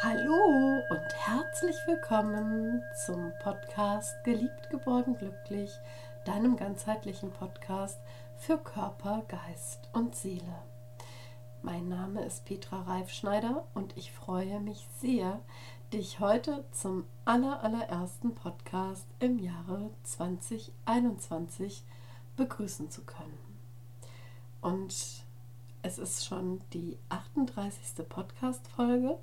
Hallo und herzlich willkommen zum Podcast Geliebt, geborgen, glücklich, deinem ganzheitlichen Podcast für Körper, Geist und Seele. Mein Name ist Petra Reifschneider und ich freue mich sehr, dich heute zum allerallerersten Podcast im Jahre 2021 begrüßen zu können. Und es ist schon die 38. Podcast-Folge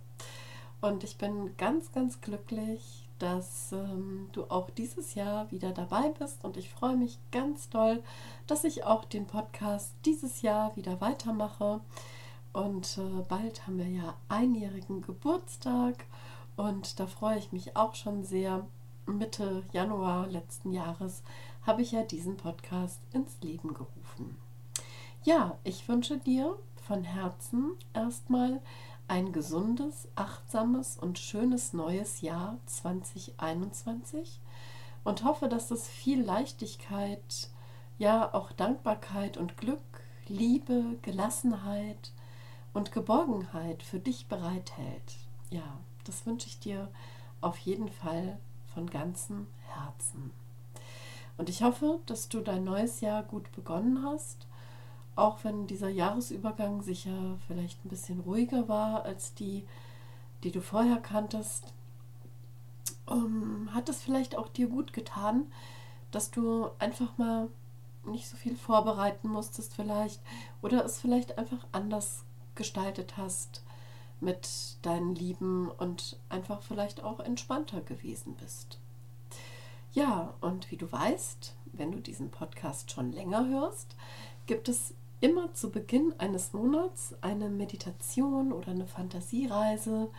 und ich bin ganz, ganz glücklich, dass ähm, du auch dieses Jahr wieder dabei bist. Und ich freue mich ganz doll, dass ich auch den Podcast dieses Jahr wieder weitermache. Und äh, bald haben wir ja einjährigen Geburtstag. Und da freue ich mich auch schon sehr. Mitte Januar letzten Jahres habe ich ja diesen Podcast ins Leben gerufen. Ja, ich wünsche dir von Herzen erstmal ein gesundes, achtsames und schönes neues Jahr 2021 und hoffe, dass es viel Leichtigkeit, ja auch Dankbarkeit und Glück, Liebe, Gelassenheit und Geborgenheit für dich bereithält. Ja, das wünsche ich dir auf jeden Fall von ganzem Herzen. Und ich hoffe, dass du dein neues Jahr gut begonnen hast auch wenn dieser Jahresübergang sicher vielleicht ein bisschen ruhiger war als die, die du vorher kanntest, ähm, hat es vielleicht auch dir gut getan, dass du einfach mal nicht so viel vorbereiten musstest vielleicht oder es vielleicht einfach anders gestaltet hast mit deinen Lieben und einfach vielleicht auch entspannter gewesen bist. Ja, und wie du weißt, wenn du diesen Podcast schon länger hörst, gibt es immer zu Beginn eines Monats eine Meditation oder eine Fantasiereise.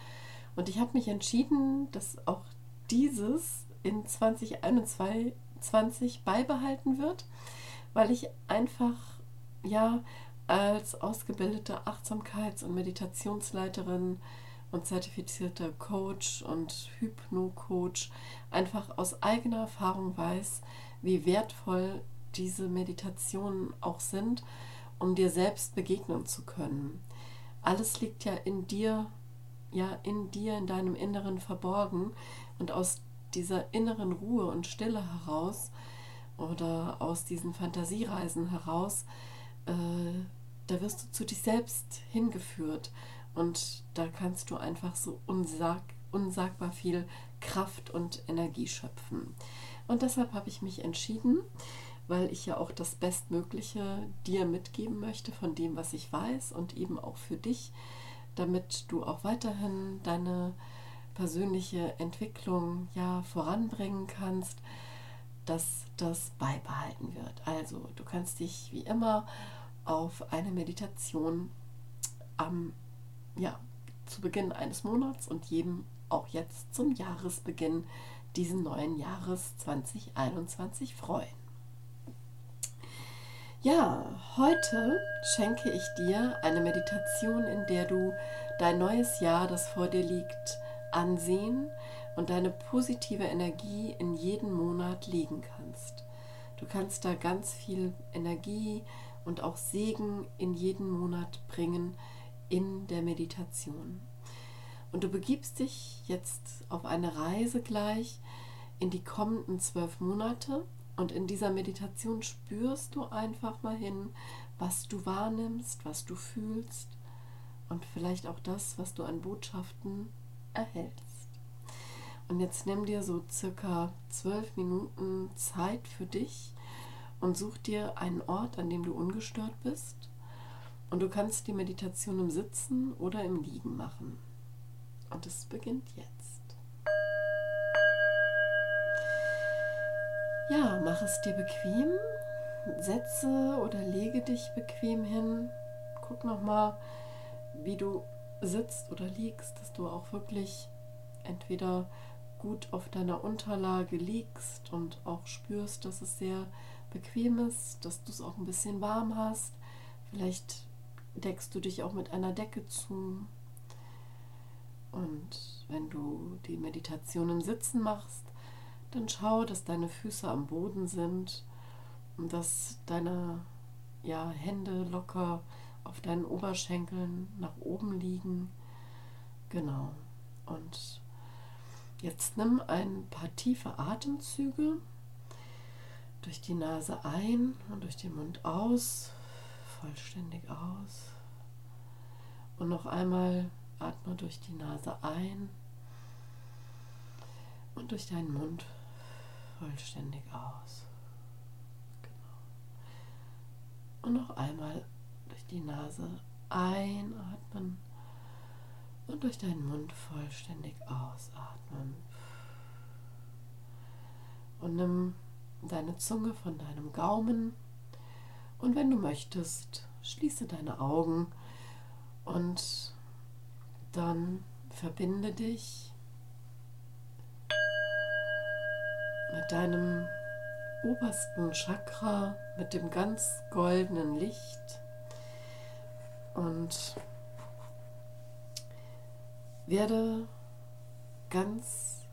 Und ich habe mich entschieden, dass auch dieses in 2021 beibehalten wird, weil ich einfach ja als ausgebildete Achtsamkeits- und Meditationsleiterin und zertifizierter Coach und Hypno-Coach einfach aus eigener Erfahrung weiß, wie wertvoll diese Meditationen auch sind um dir selbst begegnen zu können. Alles liegt ja in dir, ja in dir, in deinem Inneren verborgen und aus dieser inneren Ruhe und Stille heraus oder aus diesen Fantasiereisen heraus, äh, da wirst du zu dich selbst hingeführt und da kannst du einfach so unsag, unsagbar viel Kraft und Energie schöpfen. Und deshalb habe ich mich entschieden, weil ich ja auch das Bestmögliche dir mitgeben möchte von dem, was ich weiß und eben auch für dich, damit du auch weiterhin deine persönliche Entwicklung ja voranbringen kannst, dass das beibehalten wird. Also du kannst dich wie immer auf eine Meditation am ja, zu Beginn eines Monats und jedem auch jetzt zum Jahresbeginn diesen neuen Jahres 2021 freuen. Ja, heute schenke ich dir eine Meditation, in der du dein neues Jahr, das vor dir liegt, ansehen und deine positive Energie in jeden Monat legen kannst. Du kannst da ganz viel Energie und auch Segen in jeden Monat bringen in der Meditation. Und du begibst dich jetzt auf eine Reise gleich in die kommenden zwölf Monate und in dieser Meditation spürst du einfach mal hin, was du wahrnimmst, was du fühlst und vielleicht auch das, was du an Botschaften erhältst. Und jetzt nimm dir so circa zwölf Minuten Zeit für dich und such dir einen Ort, an dem du ungestört bist. Und du kannst die Meditation im Sitzen oder im Liegen machen. Und es beginnt jetzt. Ja, mach es dir bequem. Setze oder lege dich bequem hin. Guck nochmal, wie du sitzt oder liegst, dass du auch wirklich entweder gut auf deiner Unterlage liegst und auch spürst, dass es sehr bequem ist, dass du es auch ein bisschen warm hast. Vielleicht deckst du dich auch mit einer Decke zu. Und wenn du die Meditation im Sitzen machst, dann schau, dass deine Füße am Boden sind und dass deine ja, Hände locker auf deinen Oberschenkeln nach oben liegen. Genau. Und jetzt nimm ein paar tiefe Atemzüge durch die Nase ein und durch den Mund aus, vollständig aus. Und noch einmal atme durch die Nase ein und durch deinen Mund vollständig aus. Genau. Und noch einmal durch die Nase einatmen und durch deinen Mund vollständig ausatmen. Und nimm deine Zunge von deinem Gaumen und wenn du möchtest, schließe deine Augen und dann verbinde dich deinem obersten Chakra, mit dem ganz goldenen Licht. Und werde ganz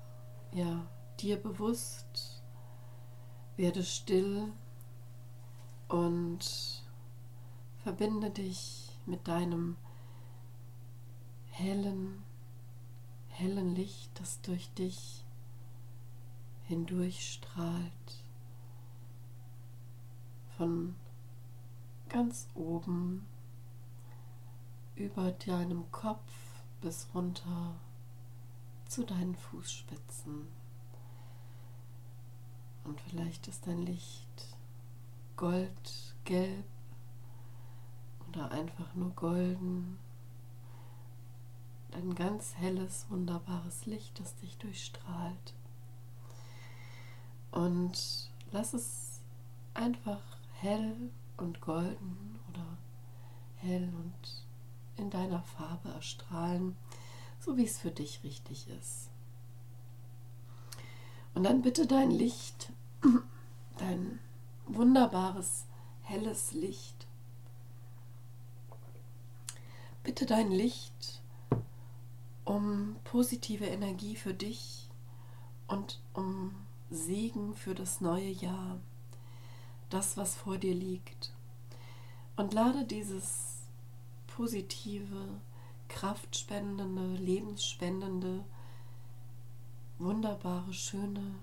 ja, dir bewusst, werde still und verbinde dich mit deinem hellen, hellen Licht, das durch dich hindurchstrahlt. Von ganz oben über deinem Kopf bis runter zu deinen Fußspitzen. Und vielleicht ist dein Licht goldgelb oder einfach nur golden. Ein ganz helles, wunderbares Licht, das dich durchstrahlt. Und lass es einfach hell und golden oder hell und in deiner Farbe erstrahlen, so wie es für dich richtig ist. Und dann bitte dein Licht, dein wunderbares, helles Licht, bitte dein Licht um positive Energie für dich und um Segen für das neue Jahr, das, was vor dir liegt. Und lade dieses positive, kraftspendende, lebensspendende, wunderbare, schöne,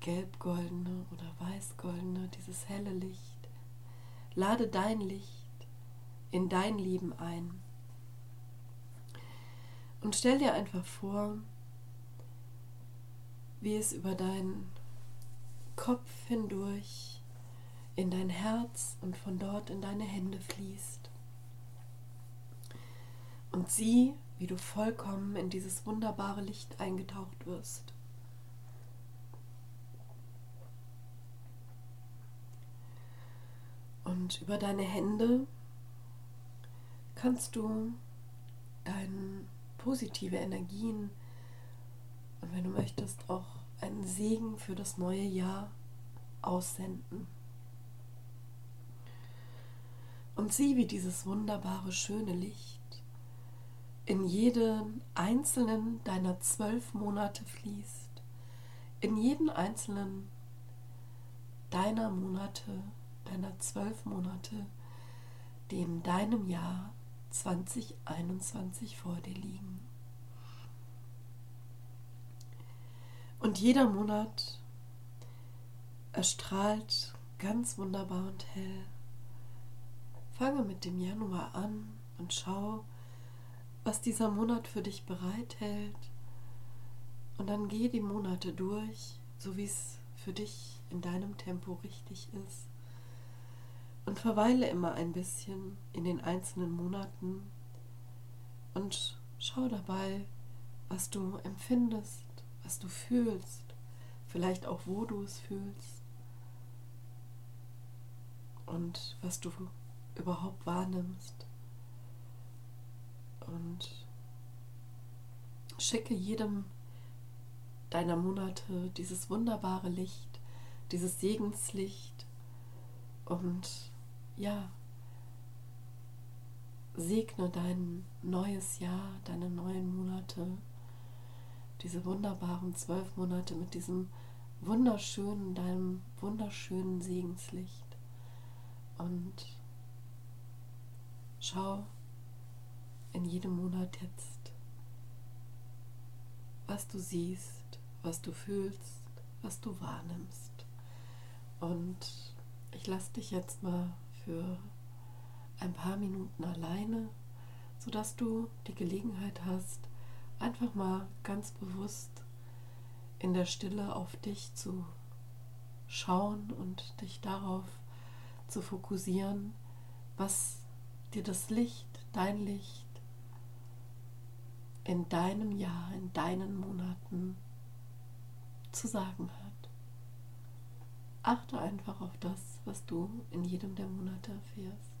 gelbgoldene oder weißgoldene, dieses helle Licht. Lade dein Licht in dein Leben ein. Und stell dir einfach vor, wie es über deinen Kopf hindurch in dein Herz und von dort in deine Hände fließt. Und sieh, wie du vollkommen in dieses wunderbare Licht eingetaucht wirst. Und über deine Hände kannst du deine positive Energien wenn du möchtest auch einen Segen für das neue Jahr aussenden. Und sieh, wie dieses wunderbare, schöne Licht in jeden einzelnen deiner zwölf Monate fließt. In jeden einzelnen deiner Monate, deiner zwölf Monate, die in deinem Jahr 2021 vor dir liegen. Und jeder Monat erstrahlt ganz wunderbar und hell Fange mit dem Januar an und schau, was dieser Monat für dich bereithält. Und dann geh die Monate durch, so wie es für dich in deinem Tempo richtig ist. Und verweile immer ein bisschen in den einzelnen Monaten und schau dabei, was du empfindest, was du fühlst, vielleicht auch wo du es fühlst. Und was du überhaupt wahrnimmst. Und schicke jedem deiner Monate dieses wunderbare Licht, dieses Segenslicht. Und ja, segne dein neues Jahr, deine neuen Monate, diese wunderbaren zwölf Monate mit diesem wunderschönen, deinem wunderschönen Segenslicht. Und Schau in jedem Monat jetzt, was du siehst, was du fühlst, was du wahrnimmst. Und ich lasse dich jetzt mal für ein paar Minuten alleine, sodass du die Gelegenheit hast, einfach mal ganz bewusst in der Stille auf dich zu schauen und dich darauf zu fokussieren, was dir das Licht, dein Licht in deinem Jahr, in deinen Monaten zu sagen hat. Achte einfach auf das, was du in jedem der Monate erfährst.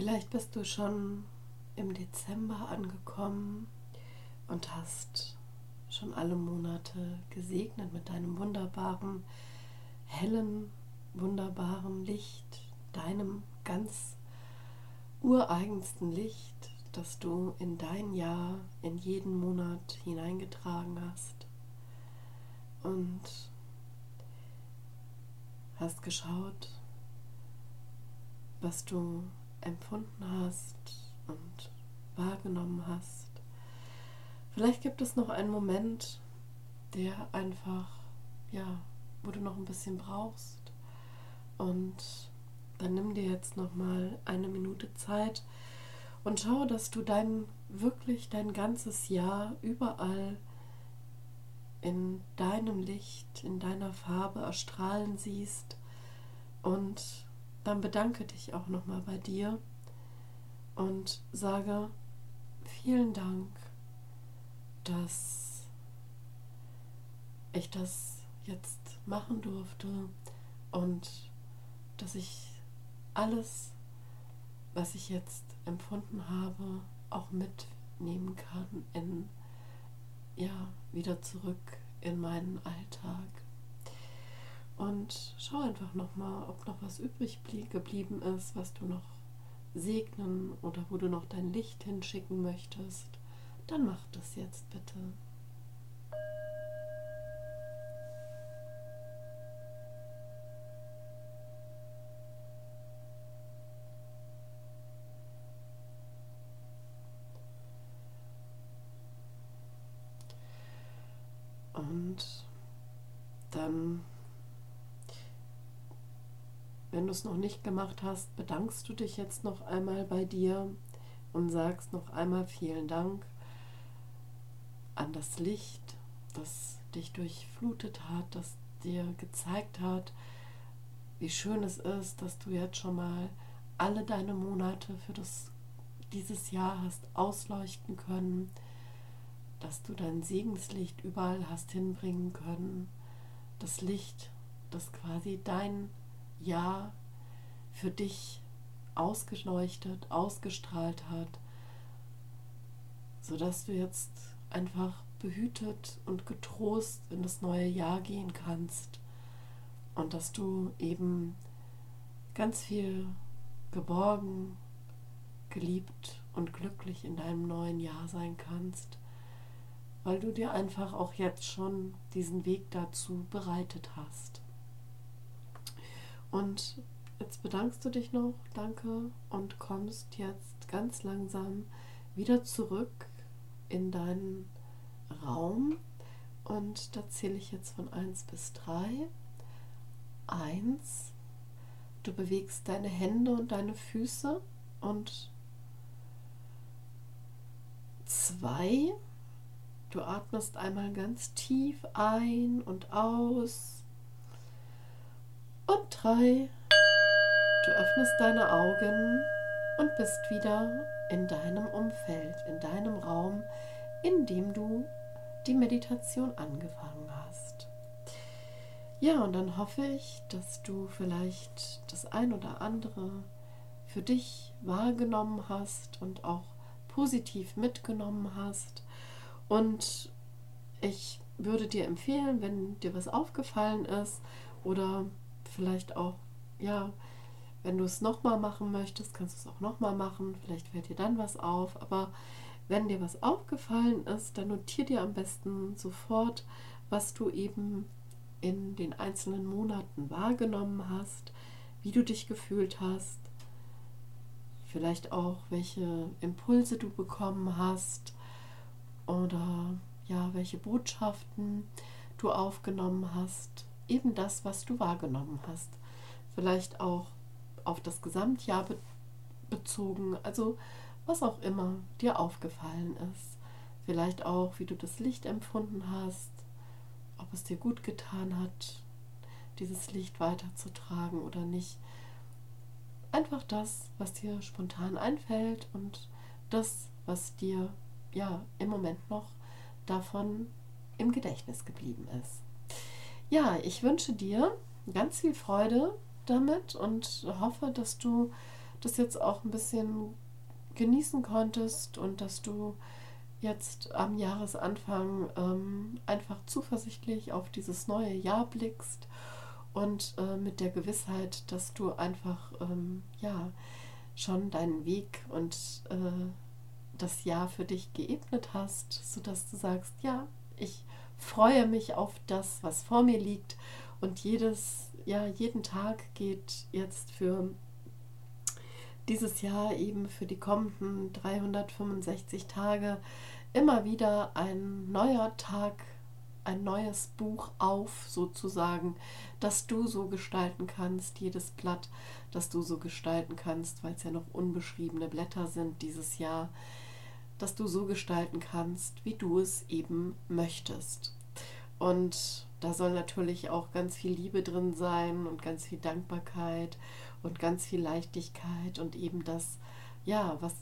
Vielleicht bist du schon im Dezember angekommen und hast schon alle Monate gesegnet mit deinem wunderbaren, hellen, wunderbaren Licht, deinem ganz ureigensten Licht, das du in dein Jahr, in jeden Monat hineingetragen hast. Und hast geschaut, was du empfunden hast und wahrgenommen hast. Vielleicht gibt es noch einen Moment, der einfach, ja, wo du noch ein bisschen brauchst. Und dann nimm dir jetzt noch mal eine Minute Zeit und schau, dass du dein wirklich dein ganzes Jahr überall in deinem Licht, in deiner Farbe erstrahlen siehst und dann bedanke dich auch nochmal bei dir und sage vielen Dank, dass ich das jetzt machen durfte und dass ich alles, was ich jetzt empfunden habe, auch mitnehmen kann in ja wieder zurück in meinen Alltag. Und schau einfach nochmal, ob noch was übrig geblieben ist, was du noch segnen oder wo du noch dein Licht hinschicken möchtest. Dann mach das jetzt bitte. Und dann wenn du es noch nicht gemacht hast, bedankst du dich jetzt noch einmal bei dir und sagst noch einmal vielen Dank an das Licht, das dich durchflutet hat, das dir gezeigt hat, wie schön es ist, dass du jetzt schon mal alle deine Monate für das, dieses Jahr hast ausleuchten können, dass du dein Segenslicht überall hast hinbringen können, das Licht, das quasi dein Jahr für dich ausgeleuchtet, ausgestrahlt hat, sodass du jetzt einfach behütet und getrost in das neue Jahr gehen kannst und dass du eben ganz viel geborgen, geliebt und glücklich in deinem neuen Jahr sein kannst, weil du dir einfach auch jetzt schon diesen Weg dazu bereitet hast. Und jetzt bedankst du dich noch, danke, und kommst jetzt ganz langsam wieder zurück in deinen Raum. Und da zähle ich jetzt von 1 bis 3. 1. Du bewegst deine Hände und deine Füße. Und 2. Du atmest einmal ganz tief ein und aus. Und 3. Du öffnest deine Augen und bist wieder in deinem Umfeld, in deinem Raum, in dem du die Meditation angefangen hast. Ja, und dann hoffe ich, dass du vielleicht das ein oder andere für dich wahrgenommen hast und auch positiv mitgenommen hast. Und ich würde dir empfehlen, wenn dir was aufgefallen ist oder vielleicht auch, ja, wenn du es nochmal machen möchtest, kannst du es auch nochmal machen. Vielleicht fällt dir dann was auf. Aber wenn dir was aufgefallen ist, dann notier dir am besten sofort, was du eben in den einzelnen Monaten wahrgenommen hast, wie du dich gefühlt hast, vielleicht auch welche Impulse du bekommen hast oder ja, welche Botschaften du aufgenommen hast, eben das, was du wahrgenommen hast. Vielleicht auch auf das Gesamtjahr be bezogen. Also was auch immer dir aufgefallen ist. Vielleicht auch, wie du das Licht empfunden hast, ob es dir gut getan hat, dieses Licht weiterzutragen oder nicht. Einfach das, was dir spontan einfällt und das, was dir ja im Moment noch davon im Gedächtnis geblieben ist. Ja, ich wünsche dir ganz viel Freude damit und hoffe, dass du das jetzt auch ein bisschen genießen konntest und dass du jetzt am Jahresanfang ähm, einfach zuversichtlich auf dieses neue Jahr blickst und äh, mit der Gewissheit, dass du einfach ähm, ja schon deinen Weg und äh, das Jahr für dich geebnet hast, sodass du sagst, ja, ich freue mich auf das, was vor mir liegt. Und jedes ja jeden Tag geht jetzt für dieses Jahr eben für die kommenden 365 Tage immer wieder ein neuer Tag, ein neues Buch auf, sozusagen, das du so gestalten kannst, jedes Blatt, das du so gestalten kannst, weil es ja noch unbeschriebene Blätter sind dieses Jahr, dass du so gestalten kannst, wie du es eben möchtest. Und da soll natürlich auch ganz viel Liebe drin sein und ganz viel Dankbarkeit und ganz viel Leichtigkeit und eben das, ja, was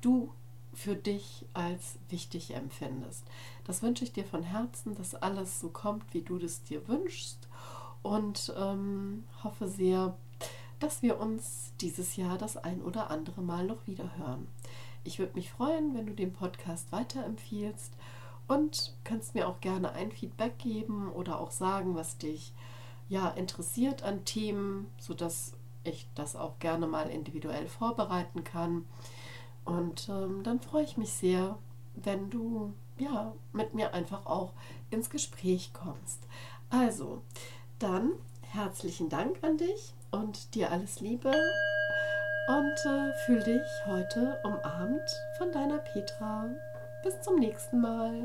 du für dich als wichtig empfindest. Das wünsche ich dir von Herzen, dass alles so kommt, wie du das dir wünschst und ähm, hoffe sehr, dass wir uns dieses Jahr das ein oder andere Mal noch wieder hören. Ich würde mich freuen, wenn du den Podcast weiterempfiehlst und kannst mir auch gerne ein Feedback geben oder auch sagen, was dich ja interessiert an Themen, sodass ich das auch gerne mal individuell vorbereiten kann. Und ähm, dann freue ich mich sehr, wenn du ja mit mir einfach auch ins Gespräch kommst. Also, dann herzlichen Dank an dich und dir alles Liebe und äh, fühl dich heute umarmt von deiner Petra. Bis zum nächsten Mal.